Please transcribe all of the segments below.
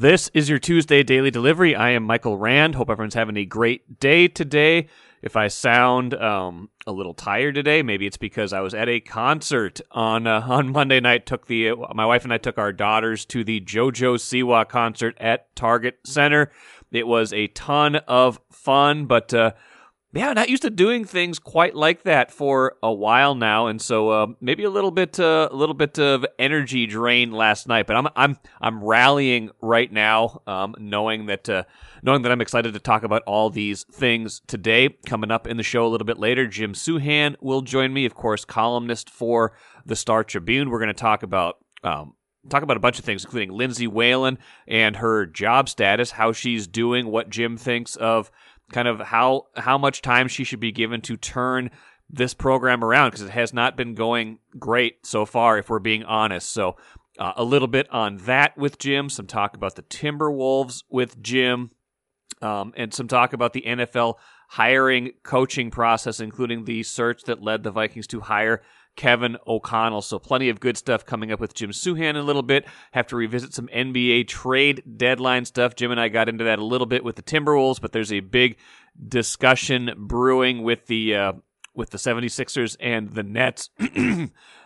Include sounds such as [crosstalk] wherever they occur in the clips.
This is your Tuesday daily delivery. I am Michael Rand. Hope everyone's having a great day today. If I sound um, a little tired today, maybe it's because I was at a concert on uh, on Monday night. Took the uh, my wife and I took our daughters to the JoJo Siwa concert at Target Center. It was a ton of fun, but uh, yeah, not used to doing things quite like that for a while now, and so uh, maybe a little bit, uh, a little bit of energy drain last night. But I'm, I'm, I'm rallying right now, um, knowing that, uh, knowing that I'm excited to talk about all these things today. Coming up in the show a little bit later, Jim Souhan will join me, of course, columnist for the Star Tribune. We're going to talk about. Um, talk about a bunch of things, including Lindsay Whalen and her job status, how she's doing, what Jim thinks of kind of how how much time she should be given to turn this program around because it has not been going great so far, if we're being honest. So, uh, a little bit on that with Jim, some talk about the Timberwolves with Jim, um, and some talk about the NFL hiring coaching process, including the search that led the Vikings to hire Kevin O'Connell. So plenty of good stuff coming up with Jim Souhan in a little bit. Have to revisit some NBA trade deadline stuff. Jim and I got into that a little bit with the Timberwolves, but there's a big discussion brewing with the uh, with the 76ers and the Nets [clears throat]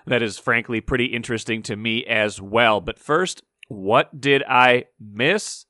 that is frankly pretty interesting to me as well. But first, what did I miss?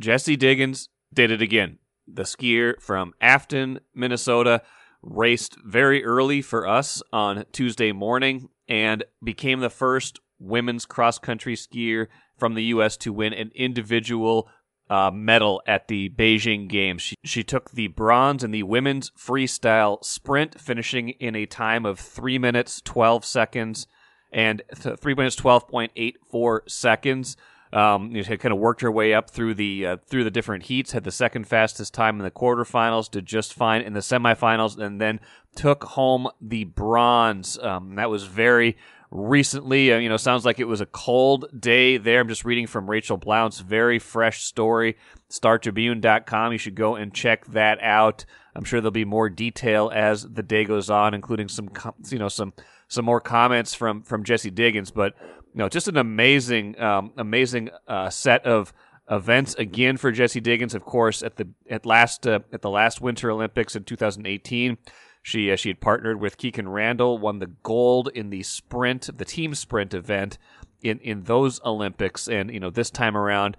Jessie Diggins did it again. The skier from Afton, Minnesota raced very early for us on Tuesday morning and became the first women's cross country skier from the U.S. to win an individual uh, medal at the Beijing Games. She, she took the bronze in the women's freestyle sprint, finishing in a time of 3 minutes 12 seconds and th- 3 minutes 12.84 seconds. Um, you had kind of worked her way up through the uh, through the different heats. Had the second fastest time in the quarterfinals. Did just fine in the semifinals, and then took home the bronze. Um, that was very recently. Uh, you know, sounds like it was a cold day there. I'm just reading from Rachel Blount's very fresh story, StarTribune.com. You should go and check that out. I'm sure there'll be more detail as the day goes on, including some, you know, some some more comments from from Jessie Diggins. But know, just an amazing, um, amazing uh, set of events again for Jessie Diggins. Of course, at the at last uh, at the last Winter Olympics in 2018, she uh, she had partnered with Kikkan Randall, won the gold in the sprint, the team sprint event in in those Olympics, and you know this time around,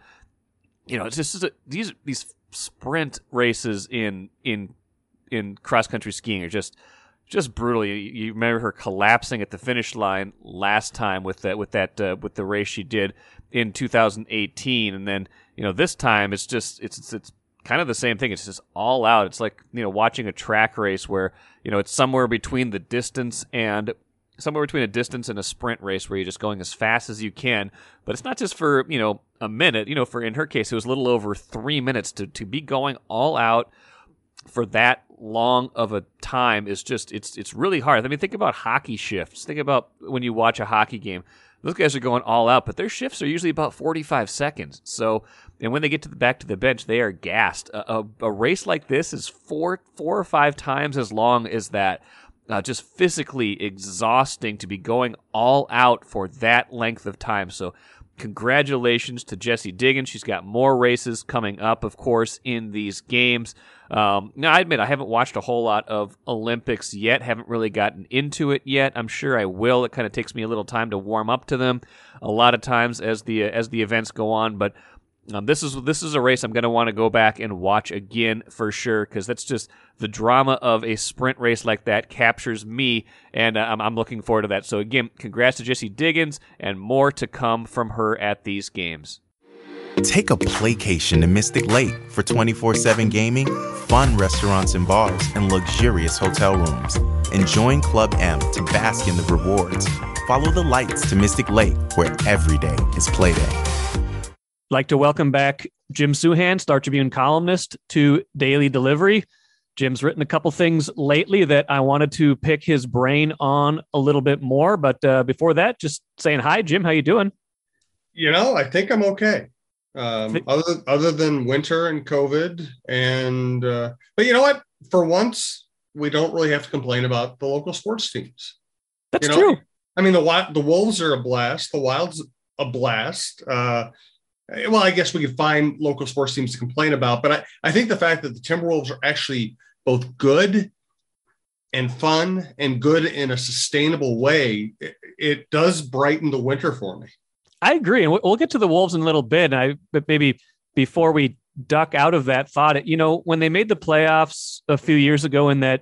you know, it's just a, these these sprint races in in in cross country skiing are just just brutally. You remember her collapsing at the finish line last time with that with that uh, with the race she did in 2018, and then you know this time it's just it's it's, it's kind of the same thing. It's just all out. It's like you know watching a track race where you know it's somewhere between the distance and somewhere between a distance and a sprint race where you're just going as fast as you can. But it's not just for you know a minute. You know, for in her case, it was a little over three minutes to to be going all out for that long of a time is just it's it's really hard. I mean, think about hockey shifts. Think about when you watch a hockey game. Those guys are going all out, but their shifts are usually about 45 seconds. So, and when they get to the back to the bench, they are gassed. A, a, a race like this is four four or five times as long as that. Uh, just physically exhausting to be going all out for that length of time. So congratulations to Jessie Diggins. She's got more races coming up, of course, in these games. Um, now, I admit I haven't watched a whole lot of Olympics yet. Haven't really gotten into it yet. I'm sure I will. It kind of takes me a little time to warm up to them. A lot of times as the as the events go on, but um, this is this is a race I'm going to want to go back and watch again for sure because that's just the drama of a sprint race like that captures me, and uh, I'm, I'm looking forward to that. So again, congrats to Jessie Diggins, and more to come from her at these games. Take a playcation to Mystic Lake for 24/7 gaming, fun restaurants and bars, and luxurious hotel rooms. And join Club M to bask in the rewards. Follow the lights to Mystic Lake, where every day is playday like to welcome back Jim Souhan, Star Tribune columnist, to Daily Delivery. Jim's written a couple things lately that I wanted to pick his brain on a little bit more. But uh, before that, just saying hi, Jim. How you doing? You know, I think I'm okay. Um, other other than winter and COVID, and uh, but you know what? For once, we don't really have to complain about the local sports teams. That's you know? true. I mean, the the Wolves are a blast. The Wild's a blast. Uh, Eh, well, I guess we could find local sports teams to complain about, but I, I think the fact that the Timberwolves are actually both good and fun and good in a sustainable way, it, it does brighten the winter for me. I agree, and we'll get to the Wolves in a little bit. I but maybe before we duck out of that thought, you know, when they made the playoffs a few years ago in that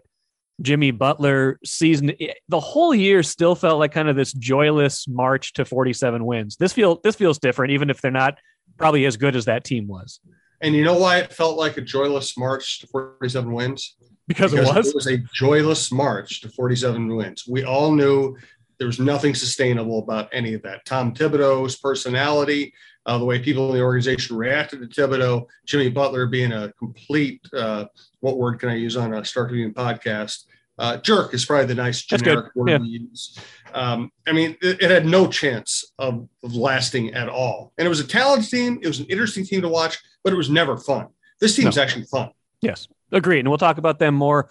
Jimmy Butler season, the whole year still felt like kind of this joyless march to 47 wins. This feel this feels different, even if they're not probably as good as that team was. And you know why it felt like a joyless march to 47 wins? Because, because it was. It was a joyless march to 47 wins. We all knew there was nothing sustainable about any of that. Tom Thibodeau's personality, uh, the way people in the organization reacted to Thibodeau, Jimmy Butler being a complete, uh, what word can I use on a Star Tribune podcast? Uh, jerk is probably the nice generic word yeah. we use. Um, I mean, it, it, had no chance of, of, lasting at all. And it was a talented team. It was an interesting team to watch, but it was never fun. This team no. actually fun. Yes, agreed. And we'll talk about them more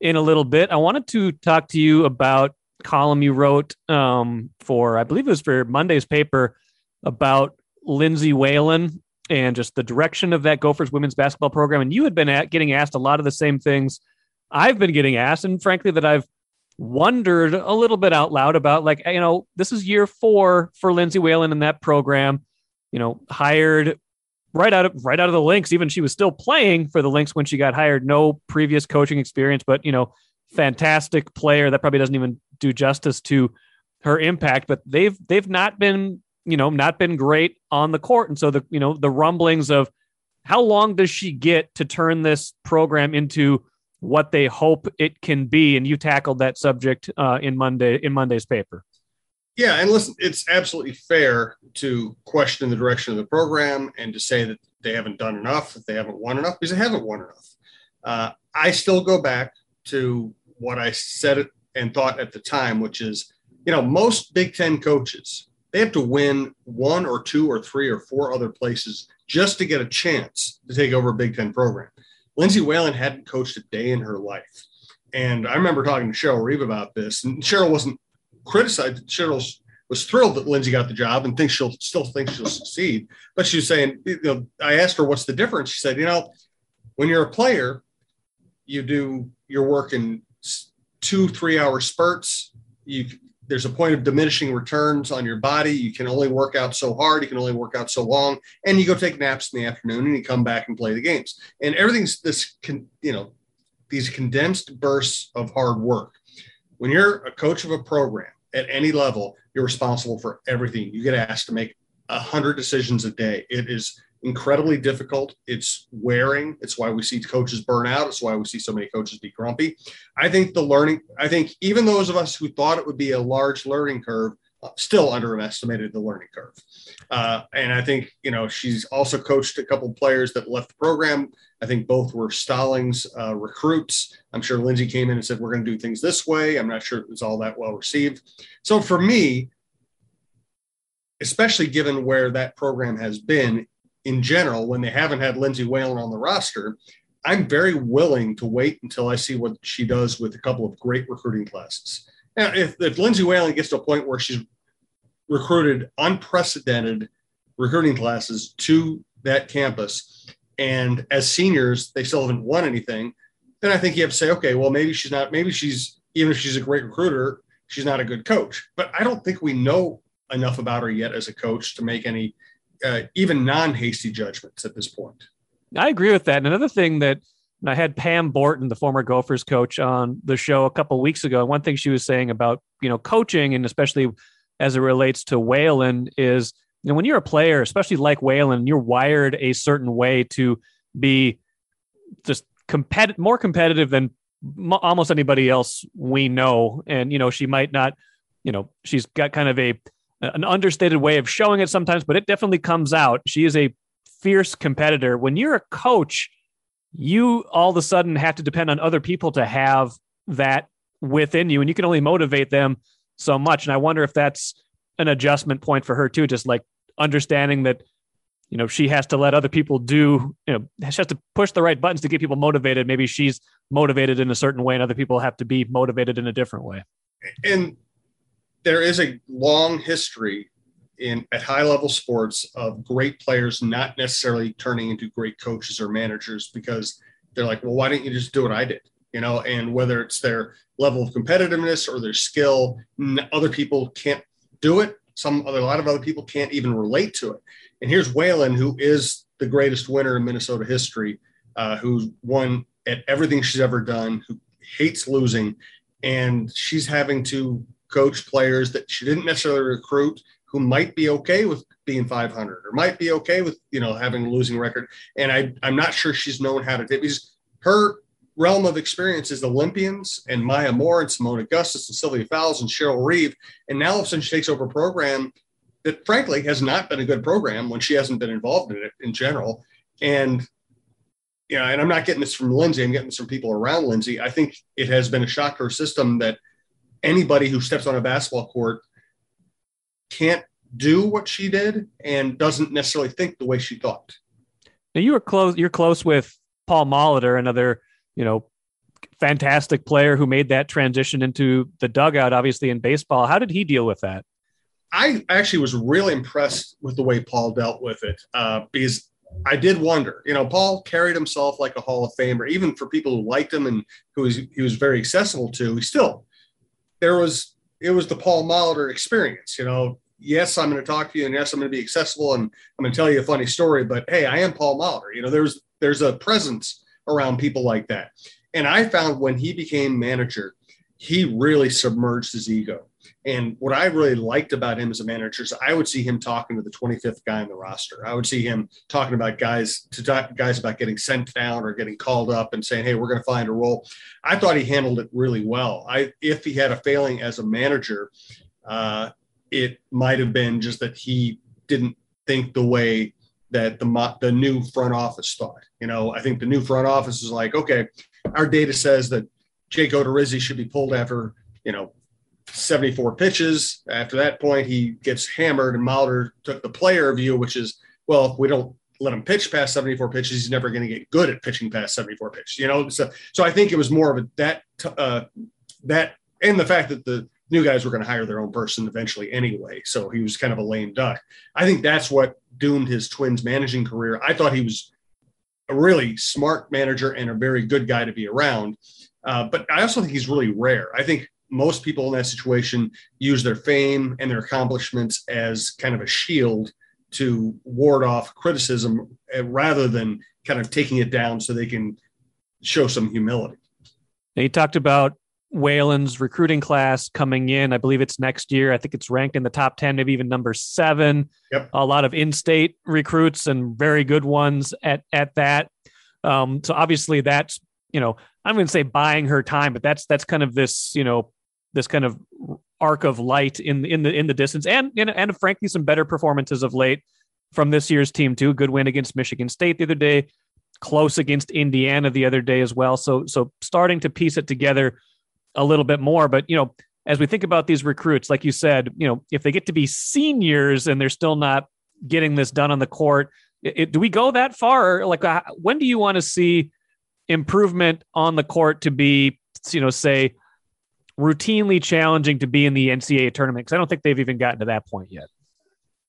in a little bit. I wanted to talk to you about column you wrote um, for, I believe it was for Monday's paper about Lindsay Whalen and just the direction of that Gophers women's basketball program. And you had been at, getting asked a lot of the same things I've been getting asked, and frankly, that I've wondered a little bit out loud about. Like, you know, this is year four for Lindsay Whalen in that program. You know, hired right out of right out of the Lynx. Even she was still playing for the Lynx when she got hired. No previous coaching experience, but you know, fantastic player. That probably doesn't even do justice to her impact. But they've they've not been you know not been great on the court, and so the you know the rumblings of how long does she get to turn this program into what they hope it can be. And you tackled that subject uh, in Monday in Monday's paper. Yeah, and listen, it's absolutely fair to question the direction of the program and to say that they haven't done enough, that they haven't won enough, because they haven't won enough. Uh, I still go back to what I said and thought at the time, which is, you know, most Big Ten coaches they have to win one or two or three or four other places just to get a chance to take over a Big Ten program. Lindsay Whalen hadn't coached a day in her life. And I remember talking to Cheryl Reeve about this, and Cheryl wasn't criticized. Cheryl was thrilled that Lindsay got the job and thinks she'll still think she'll succeed. But she was saying, you know, I asked her what's the difference. She said, you know, when you're a player, you do your work in two, three hour spurts. You there's a point of diminishing returns on your body. You can only work out so hard. You can only work out so long, and you go take naps in the afternoon, and you come back and play the games. And everything's this, can, you know, these condensed bursts of hard work. When you're a coach of a program at any level, you're responsible for everything. You get asked to make a hundred decisions a day. It is incredibly difficult. It's wearing. It's why we see coaches burn out. It's why we see so many coaches be grumpy. I think the learning, I think even those of us who thought it would be a large learning curve uh, still underestimated the learning curve. Uh, and I think, you know, she's also coached a couple players that left the program. I think both were Stollings uh, recruits. I'm sure Lindsay came in and said, we're going to do things this way. I'm not sure it was all that well received. So for me, especially given where that program has been, in general, when they haven't had Lindsay Whalen on the roster, I'm very willing to wait until I see what she does with a couple of great recruiting classes. Now, if, if Lindsay Whalen gets to a point where she's recruited unprecedented recruiting classes to that campus, and as seniors, they still haven't won anything, then I think you have to say, okay, well, maybe she's not, maybe she's, even if she's a great recruiter, she's not a good coach. But I don't think we know enough about her yet as a coach to make any uh, even non-hasty judgments at this point. I agree with that. And another thing that I had Pam Borton, the former Gophers coach, on the show a couple weeks ago. One thing she was saying about you know coaching, and especially as it relates to Whalen, is you know when you're a player, especially like Whalen, you're wired a certain way to be just competitive, more competitive than m- almost anybody else we know. And you know she might not, you know, she's got kind of a an understated way of showing it sometimes, but it definitely comes out. She is a fierce competitor. When you're a coach, you all of a sudden have to depend on other people to have that within you, and you can only motivate them so much. And I wonder if that's an adjustment point for her too, just like understanding that you know she has to let other people do you know she has to push the right buttons to get people motivated maybe she's motivated in a certain way and other people have to be motivated in a different way and there is a long history in at high level sports of great players not necessarily turning into great coaches or managers because they're like, well, why didn't you just do what I did? You know, and whether it's their level of competitiveness or their skill, other people can't do it. Some other, a lot of other people can't even relate to it. And here's Whalen, who is the greatest winner in Minnesota history, uh, who's won at everything she's ever done, who hates losing, and she's having to coach players that she didn't necessarily recruit who might be okay with being 500 or might be okay with you know having a losing record. And I, i'm not sure she's known how to do because her realm of experience is olympians and maya moore and seimone augustus and sylvia fowles and cheryl reeve. And now all of a sudden she takes over a program that frankly has not been a good program when she hasn't been involved in it in general. And you know and i'm not getting this from lindsay i'm getting this from people around lindsay. I think it has been a shock to her system that anybody who steps on a basketball court can't do what she did and doesn't necessarily think the way she thought. Now you were close. You're close with Paul Molitor, another you know fantastic player who made that transition into the dugout, obviously in baseball. How did he deal with that? I actually was really impressed with the way Paul dealt with it uh, because I did wonder. You know, Paul carried himself like a Hall of Famer, even for people who liked him and who was, he was very accessible to. He still there was it was the Paul Molitor experience. You know, yes, I'm going to talk to you, and yes, I'm going to be accessible, and I'm going to tell you a funny story. But hey, I am Paul Molitor. You know, there's there's a presence around people like that. And I found when he became manager, he really submerged his ego. And what I really liked about him as a manager is I would see him talking to the 25th guy in the roster. I would see him talking about guys to talk, guys about getting sent down or getting called up and saying, "Hey, we're going to find a role." I thought he handled it really well. I if he had a failing as a manager, uh, it might have been just that he didn't think the way that the the new front office thought. You know, I think the new front office is like, okay, our data says that Jake Odorizzi should be pulled after you know 74 pitches. After that point, he gets hammered, and Molitor took the player view, which is, well, if we don't let him pitch past 74 pitches, he's never going to get good at pitching past 74 pitches. You know, so so I think it was more of a that uh, that and the fact that the new guys were going to hire their own person eventually anyway. So he was kind of a lame duck. I think that's what doomed his Twins managing career. I thought he was a really smart manager and a very good guy to be around. Uh, but I also think he's really rare. I think most people in that situation use their fame and their accomplishments as kind of a shield to ward off criticism uh, rather than kind of taking it down so they can show some humility. Now you talked about Whalen's recruiting class coming in. I believe it's next year. I think it's ranked in the top 10, maybe even number seven. Yep. A lot of in state recruits and very good ones at, at that. Um, so obviously that's, you know, I'm going to say buying her time, but that's, that's kind of this, you know, this kind of arc of light in, in the, in the distance and, and, and frankly, some better performances of late from this year's team too. Good win against Michigan State the other day, close against Indiana the other day as well. So, so starting to piece it together a little bit more. But, you know, as we think about these recruits, like you said, you know, if they get to be seniors and they're still not getting this done on the court, it, do we go that far? Like, uh, when do you want to see improvement on the court to be, you know, say, routinely challenging to be in the NCAA tournament? Because I don't think they've even gotten to that point yet.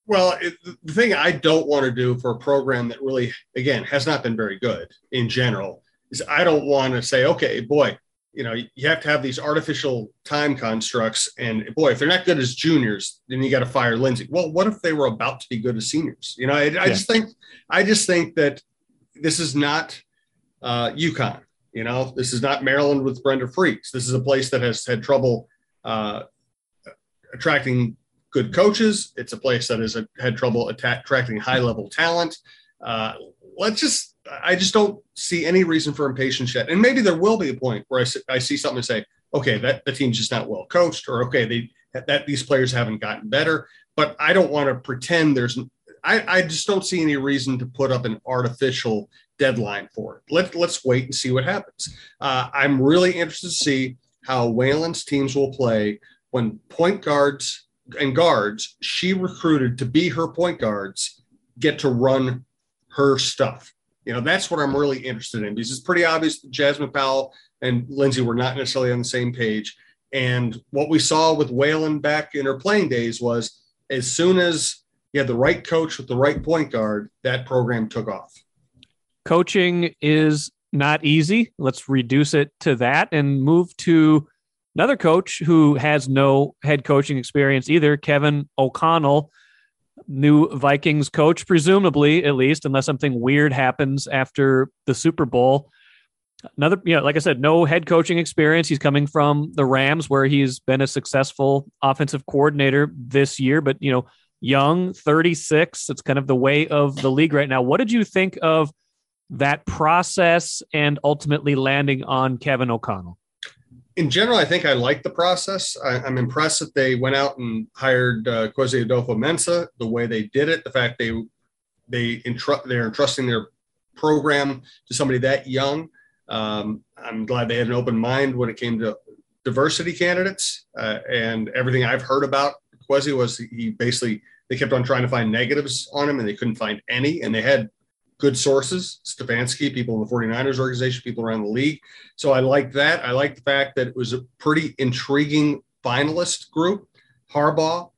Well, it, the thing I don't want to do for a program that really, again, has not been very good in general is I don't want to say, okay, boy, you know, you have to have these artificial time constructs. And boy, if they're not good as juniors, then you got to fire Lindsay. Well, what if they were about to be good as seniors? You know, I, I yeah. just think, I just think that this is not uh, UConn. You know, this is not Maryland with Brenda Frese. This is a place that has had trouble uh, attracting good coaches. It's a place that has had trouble attracting high level talent. Uh, let's just I just don't see any reason for impatience yet. And maybe there will be a point where I, I see something and say, okay, that the team's just not well coached, or okay, they that these players haven't gotten better. But I don't want to pretend there's. I, I just don't see any reason to put up an artificial deadline for it. Let let's wait and see what happens. Uh, I'm really interested to see how Whalen's teams will play when point guards and guards she recruited to be her point guards get to run her stuff you know, that's what I'm really interested in because it's pretty obvious that Jasmine Powell and Lindsay were not necessarily on the same page. And what we saw with Whalen back in her playing days was as soon as you had the right coach with the right point guard, that program took off. Coaching is not easy. Let's reduce it to that and move to another coach who has no head coaching experience either, Kevin O'Connell, new Vikings coach, presumably at least, unless something weird happens after the Super Bowl. Another, you know, like I said, no head coaching experience. He's coming from the Rams, where he's been a successful offensive coordinator this year, but you know, young, 36. It's kind of the way of the league right now. What did you think of that process and ultimately landing on Kevin O'Connell? In general, I think I like the process. I, am I'm impressed that they went out and hired uh, Kwesi Adofo-Mensah. The way they did it, the fact they they entru- they're entrusting their program to somebody that young. Um, I'm glad they had an open mind when it came to diversity candidates. Uh, and everything I've heard about Kwesi was he basically they kept on trying to find negatives on him and they couldn't find any. And they had good sources, Stefanski, people in the 49ers organization, people around the league. So I like that. I like the fact that it was a pretty intriguing finalist group. Harbaugh,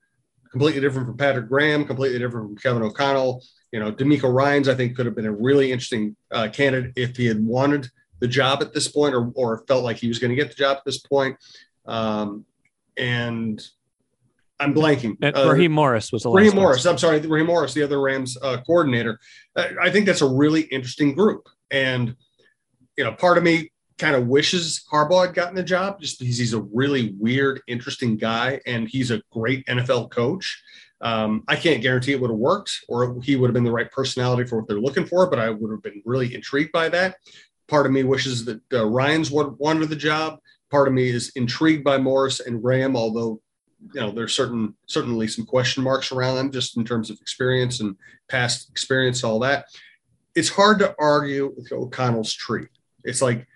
completely different from Patrick Graham, completely different from Kevin O'Connell. You know, DeMeco Ryans, I think, could have been a really interesting uh, candidate if he had wanted the job at this point or, or felt like he was going to get the job at this point. Um, and I'm blanking. And uh, Raheem Morris was the Raheem Morris. I'm sorry, Raheem Morris, the other Rams uh, coordinator. I think that's a really interesting group, and you know, part of me kind of wishes Harbaugh had gotten the job just because he's a really weird, interesting guy, and he's a great NFL coach. Um, I can't guarantee it would have worked or he would have been the right personality for what they're looking for, but I would have been really intrigued by that. Part of me wishes that uh, Ryans would wanted the job. Part of me is intrigued by Morris and Graham, although you know there's certain certainly some question marks around them just in terms of experience and past experience all that. It's hard to argue with o'connell's tree it's like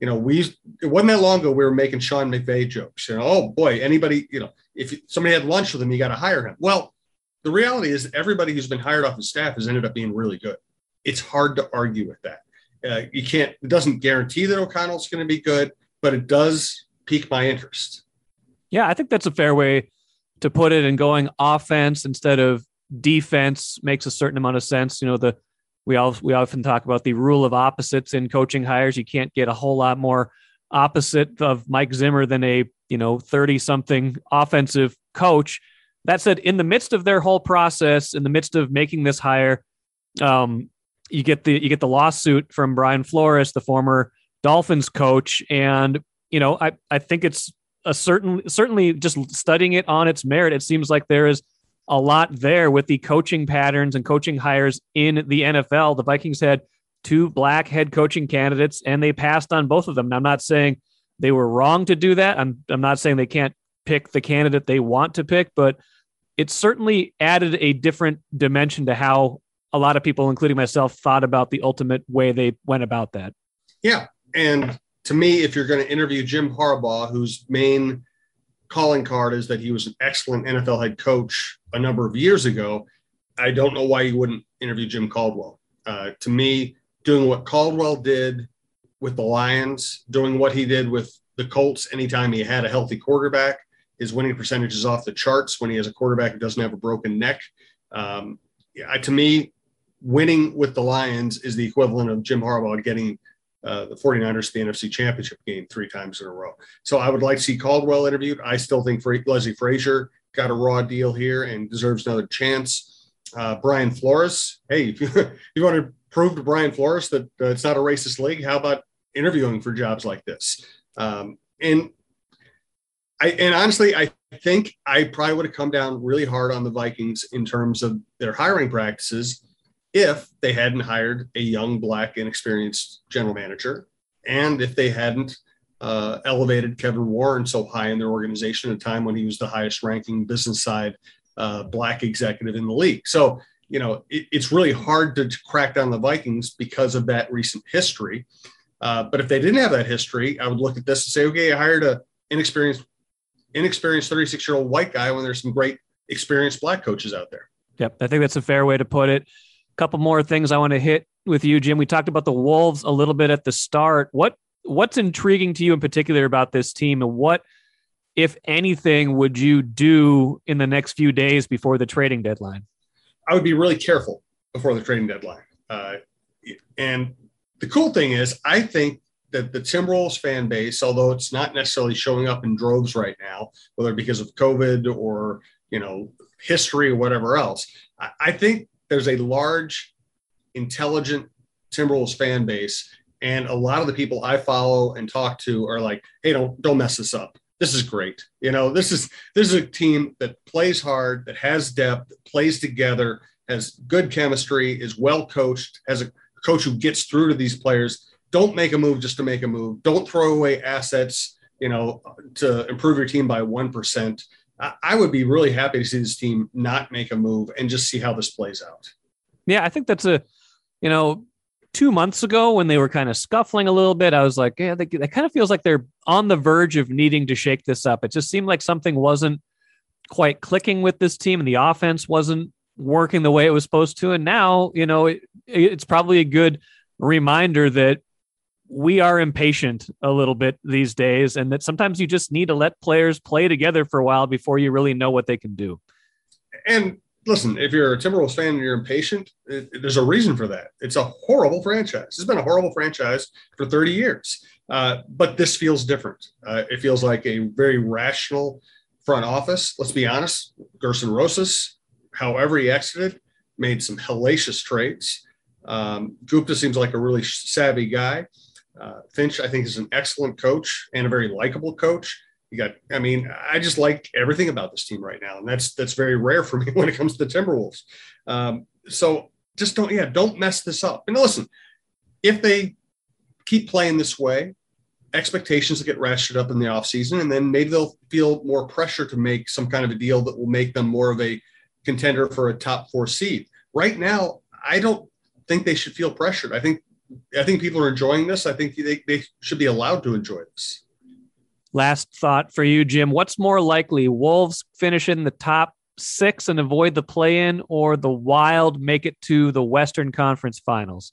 you know we it wasn't that long ago we were making sean mcvay jokes you know oh boy anybody you know if somebody had lunch with him you got to hire him. Well the reality is everybody who's been hired off his staff has ended up being really good. It's hard to argue with that. Uh, you can't it doesn't guarantee that o'connell's going to be good but it does pique my interest yeah, I think that's a fair way to put it. And going offense instead of defense makes a certain amount of sense. You know, the we all we often talk about the rule of opposites in coaching hires. You can't get a whole lot more opposite of Mike Zimmer than a you know thirty something offensive coach. That said, in the midst of their whole process, in the midst of making this hire, um, you get the you get the lawsuit from Brian Flores, the former Dolphins coach, and you know I I think it's a certain certainly just studying it on its merit, it seems like there is a lot there with the coaching patterns and coaching hires in the NFL. The Vikings had two black head coaching candidates and they passed on both of them. I'm not saying they were wrong to do that. I'm I'm not saying they can't pick the candidate they want to pick, but it certainly added a different dimension to how a lot of people, including myself, thought about the ultimate way they went about that. Yeah. And to me, if you're going to interview Jim Harbaugh, whose main calling card is that he was an excellent NFL head coach a number of years ago, I don't know why you wouldn't interview Jim Caldwell. Uh, to me, doing what Caldwell did with the Lions, doing what he did with the Colts anytime he had a healthy quarterback, his winning percentage is off the charts when he has a quarterback who doesn't have a broken neck. Um, yeah, to me, winning with the Lions is the equivalent of Jim Harbaugh getting uh, the 49ers the NFC Championship game three times in a row. So I would like to see Caldwell interviewed. I still think Leslie Frazier got a raw deal here and deserves another chance. Uh, Brian Flores, hey, [laughs] if you, you, want to prove to Brian Flores that uh, it's not a racist league, how about interviewing for jobs like this? Um, and I and honestly, I think I probably would have come down really hard on the Vikings in terms of their hiring practices if they hadn't hired a young, black, inexperienced general manager, and if they hadn't uh, elevated Kevin Warren so high in their organization at a time when he was the highest ranking business side uh, black executive in the league. So, you know, it, it's really hard to crack down the Vikings because of that recent history. Uh, but if they didn't have that history, I would look at this and say, okay, I hired a inexperienced, inexperienced 36 year old white guy when there's some great experienced black coaches out there. Yep, I think that's a fair way to put it couple more things I want to hit with you, Jim. We talked about the Wolves a little bit at the start. What what's intriguing to you in particular about this team, and what if anything, would you do in the next few days before the trading deadline? I would be really careful before the trading deadline. Uh, and the cool thing is, I think that the Timberwolves fan base, although it's not necessarily showing up in droves right now, whether because of COVID or you know history or whatever else, I, I think there's a large, intelligent Timberwolves fan base, and a lot of the people I follow and talk to are like, "Hey, don't don't mess this up. This is great. You know, this is this is a team that plays hard, that has depth, that plays together, has good chemistry, is well coached, has a coach who gets through to these players." don't make a move just to make a move. Don't throw away assets, you know, to improve your team by 1%. I would be really happy to see this team not make a move and just see how this plays out. Yeah, I think that's a, you know, two months ago when they were kind of scuffling a little bit, I was like, yeah, that kind of feels like they're on the verge of needing to shake this up. It just seemed like something wasn't quite clicking with this team and the offense wasn't working the way it was supposed to. And now, you know, it, it's probably a good reminder that we are impatient a little bit these days, and that sometimes you just need to let players play together for a while before you really know what they can do. And listen, if you're a Timberwolves fan and you're impatient, it, there's a reason for that. It's a horrible franchise. It's been a horrible franchise for 30 years. Uh, but this feels different. Uh, it feels like a very rational front office. Let's be honest. Gerson Rosas, however he exited, made some hellacious trades. Um, Gupta seems like a really savvy guy. Uh, Finch, I think, is an excellent coach and a very likable coach. You got, I mean, I just like everything about this team right now, and that's that's very rare for me [laughs] when it comes to the Timberwolves. Um, so just don't, yeah, don't mess this up. And listen, if they keep playing this way, expectations will get ratcheted up in the offseason, and then maybe they'll feel more pressure to make some kind of a deal that will make them more of a contender for a top four seed. Right now, I don't think they should feel pressured. I think I think people are enjoying this. I think they, they should be allowed to enjoy this. Last thought for you, Jim. What's more likely, Wolves finish in the top six and avoid the play in, or the Wild make it to the Western Conference finals?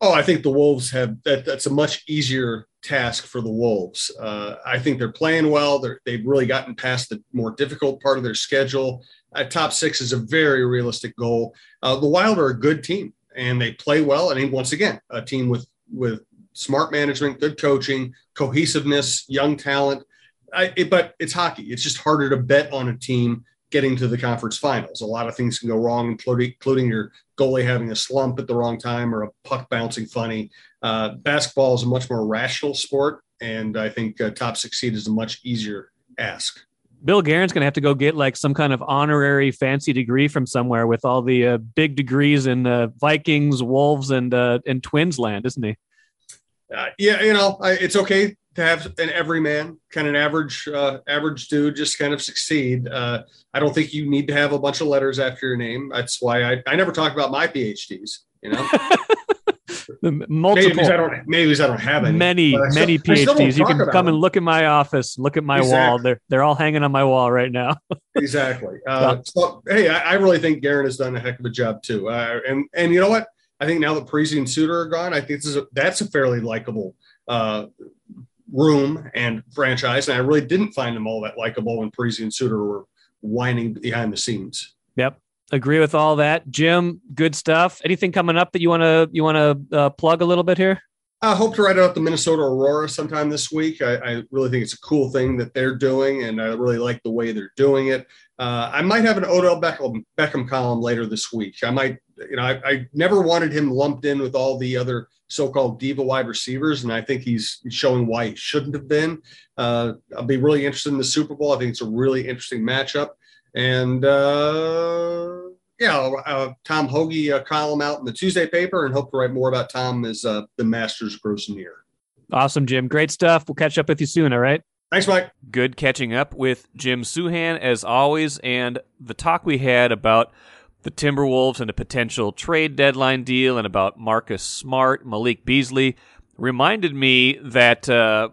Oh, I think the Wolves have that. That's a much easier task for the Wolves. Uh, I think they're playing well. They're, they've really gotten past the more difficult part of their schedule. Uh, top six is a very realistic goal. Uh, the Wild are a good team and they play well. Mean, once again, a team with with smart management, good coaching, cohesiveness, young talent. I, it, but it's hockey. It's just harder to bet on a team getting to the conference finals. A lot of things can go wrong, including, including your goalie having a slump at the wrong time or a puck bouncing funny. Uh, basketball is a much more rational sport, and I think uh, top six seed is a much easier ask. Bill Guerin's going to have to go get like some kind of honorary fancy degree from somewhere with all the uh, big degrees in uh, Vikings, Wolves, and uh, and Twins land, isn't he? Uh, yeah, you know, I, it's okay to have an everyman, kind of an average uh, average dude, just kind of succeed. Uh, I don't think you need to have a bunch of letters after your name. That's why I, I never talk about my PhDs. You know. [laughs] multiple. Maybe I don't. Maybe I don't have any. Many, many PhDs. You can come them. and look at my office, look at my exactly. wall. They're they're all hanging on my wall right now. [laughs] exactly. Uh, so, hey, I, I, really think Guerin has done a heck of a job too. Uh, and and you know what? I think now that Parise and Suter are gone, I think this is a, that's a fairly likable uh, room and franchise. And I really didn't find them all that likable when Parise and Suter were whining behind the scenes. Yep agree with all that. Jim, good stuff. Anything coming up that you want to you want to uh, plug a little bit here? I hope to write out the Minnesota Aurora sometime this week. I, I, really think it's a cool thing that they're doing, and I really like the way they're doing it. Uh, I might have an Odell Beckham, Beckham column later this week. I might, you know, I, I, never wanted him lumped in with all the other so-called diva wide receivers, and I think he's showing why he shouldn't have been. Uh, I'll be really interested in the Super Bowl. I think it's a really interesting matchup. And uh, yeah, uh, Tom Hoge uh, column out in the Tuesday paper, and hope to write more about Tom as uh, the Masters grows near. Awesome, Jim. Great stuff. We'll catch up with you soon. All right. Thanks, Mike. Good catching up with Jim Souhan as always, and the talk we had about the Timberwolves and a potential trade deadline deal, and about Marcus Smart, Malik Beasley, reminded me that uh,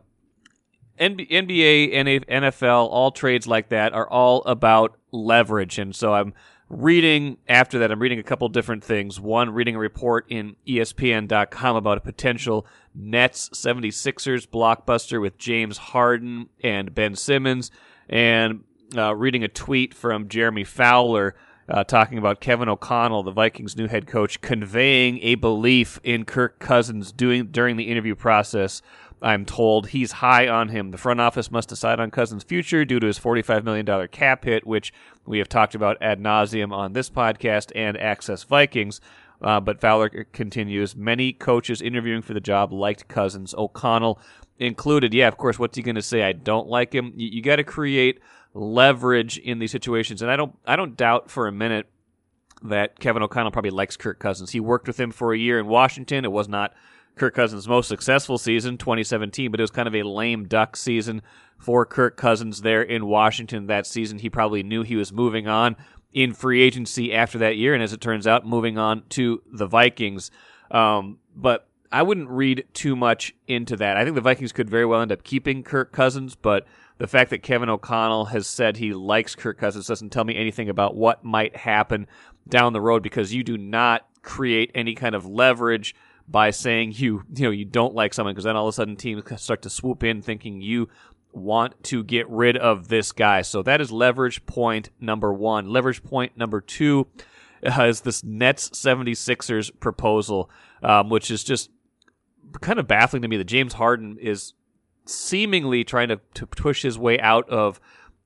NBA, NFL, all trades like that are all about leverage. And so I'm reading after that, I'm reading a couple different things. One, reading a report in ESPN.com about a potential Nets 76ers blockbuster with James Harden and Ben Simmons, and uh, reading a tweet from Jeremy Fowler uh, talking about Kevin O'Connell, the Vikings' new head coach, conveying a belief in Kirk Cousins doing during the interview process. I'm told he's high on him. The front office must decide on Cousins' future due to his $45 million cap hit, which we have talked about ad nauseum on this podcast and Access Vikings. Uh, but Fowler continues. Many coaches interviewing for the job liked Cousins. O'Connell included. Yeah, of course. What's he going to say? I don't like him. You, you got to create leverage in these situations, and I don't. I don't doubt for a minute that Kevin O'Connell probably likes Kirk Cousins. He worked with him for a year in Washington. It was not Kirk Cousins' most successful season, 2017, but it was kind of a lame duck season for Kirk Cousins there in Washington that season. He probably knew he was moving on in free agency after that year, and as it turns out, moving on to the Vikings. Um, but I wouldn't read too much into that. I think the Vikings could very well end up keeping Kirk Cousins, but the fact that Kevin O'Connell has said he likes Kirk Cousins doesn't tell me anything about what might happen down the road because you do not create any kind of leverage by saying you you know you don't like someone because then all of a sudden teams start to swoop in thinking you want to get rid of this guy. So that is leverage point number one. Leverage point number two is this Nets 76ers proposal, um, which is just kind of baffling to me that James Harden is seemingly trying to, to push his way out of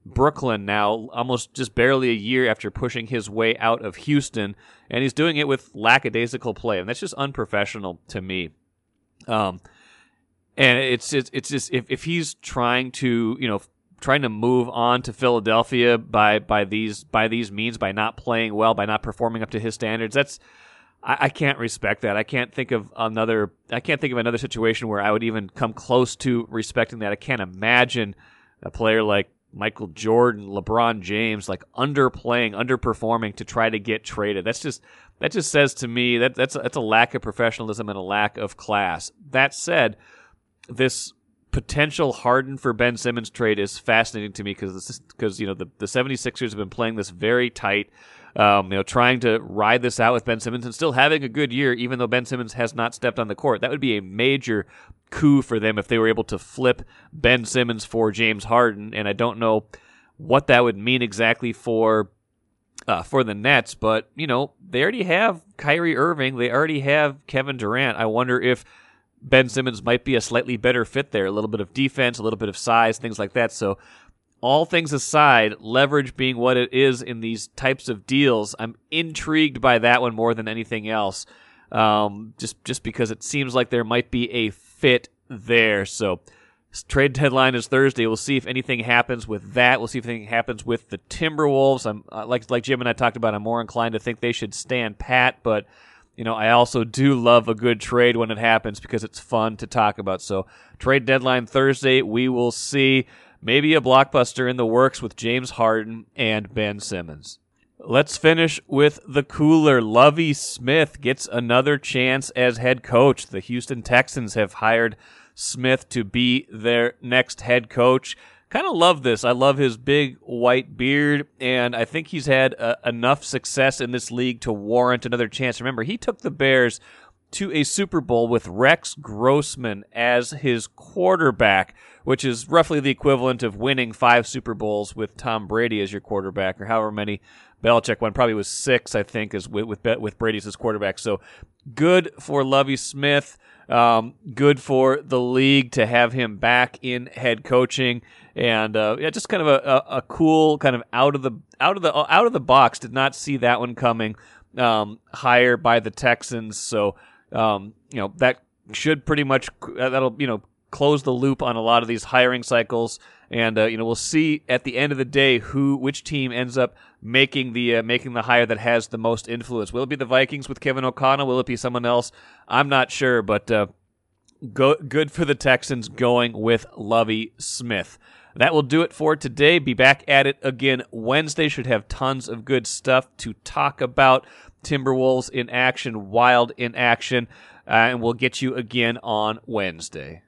Brooklyn now, almost just barely a year after pushing his way out of Houston, and he's doing it with lackadaisical play, and that's just unprofessional to me. Um, and it's it's, it's just if, if he's trying to you know trying to move on to Philadelphia by by these by these means by not playing well by not performing up to his standards that's I, I, can't respect that I can't think of another I can't think of another situation where I would even come close to respecting that I can't imagine a player like Michael Jordan LeBron James like underplaying underperforming to try to get traded. That's just that just says to me that that's that's a lack of professionalism and a lack of class. That said this potential Harden for Ben Simmons trade is fascinating to me because because you know the the 76ers have been playing this very tight um, you know trying to ride this out with Ben Simmons and still having a good year even though Ben Simmons has not stepped on the court that would be a major coup for them if they were able to flip Ben Simmons for James Harden and I don't know what that would mean exactly for uh, for the Nets but you know they already have Kyrie Irving they already have Kevin Durant I wonder if Ben Simmons might be a slightly better fit there. A little bit of defense, a little bit of size, things like that. So, all things aside, leverage being what it is in these types of deals, I'm intrigued by that one more than anything else. Um, just just because it seems like there might be a fit there. So, trade deadline is Thursday. We'll see if anything happens with that. We'll see if anything happens with the Timberwolves. I'm uh, like like Jim and I talked about. I'm more inclined to think they should stand pat, but you know, I also do love a good trade when it happens because it's fun to talk about. So, trade deadline Thursday, we will see maybe a blockbuster in the works with James Harden and Ben Simmons. Let's finish with the cooler. Lovie Smith gets another chance as head coach. The Houston Texans have hired Smith to be their next head coach kind of love this. I love his big white beard, and I think he's had uh, enough success in this league to warrant another chance. Remember, he took the Bears to a Super Bowl with Rex Grossman as his quarterback, which is roughly the equivalent of winning five Super Bowls with Tom Brady as your quarterback, or however many Belichick won. Probably was six, I think, is with with, with Brady as quarterback. So good for Lovie Smith. Um, good for the league to have him back in head coaching, and uh, yeah, just kind of a, a, a, cool kind of out of the out of the out of the box. Did not see that one coming. Um, higher by the Texans, so um, you know that should pretty much uh, that'll you know close the loop on a lot of these hiring cycles, and uh, you know we'll see at the end of the day who which team ends up making the uh, making the hire that has the most influence. Will it be the Vikings with Kevin O'Connell? Will it be someone else? I'm not sure, but uh, go, good for the Texans going with Lovie Smith. That will do it for today. Be back at it again Wednesday. Should have tons of good stuff to talk about. Timberwolves in action, Wild in action, uh, and we'll get you again on Wednesday.